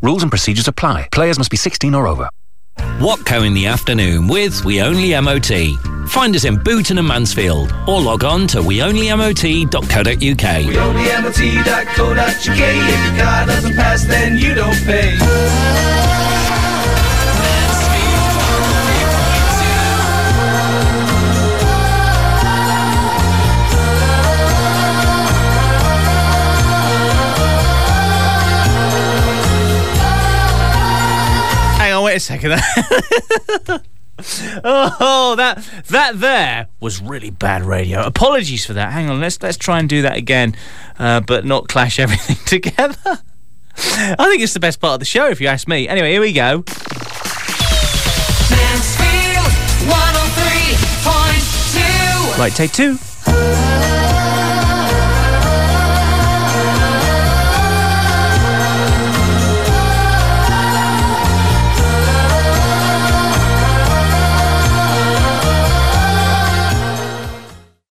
Rules and procedures apply. Players must be 16 or over. Watco in the afternoon with We Only MOT. Find us in Booton and Mansfield or log on to weonlymot.co.uk. WeOnlyMOT.co.uk. If your car doesn't pass, then you don't pay. Wait a second. oh, that that there was really bad radio. Apologies for that. Hang on, let's let's try and do that again, uh, but not clash everything together. I think it's the best part of the show, if you ask me. Anyway, here we go. Mansfield 103.2. Right, take two.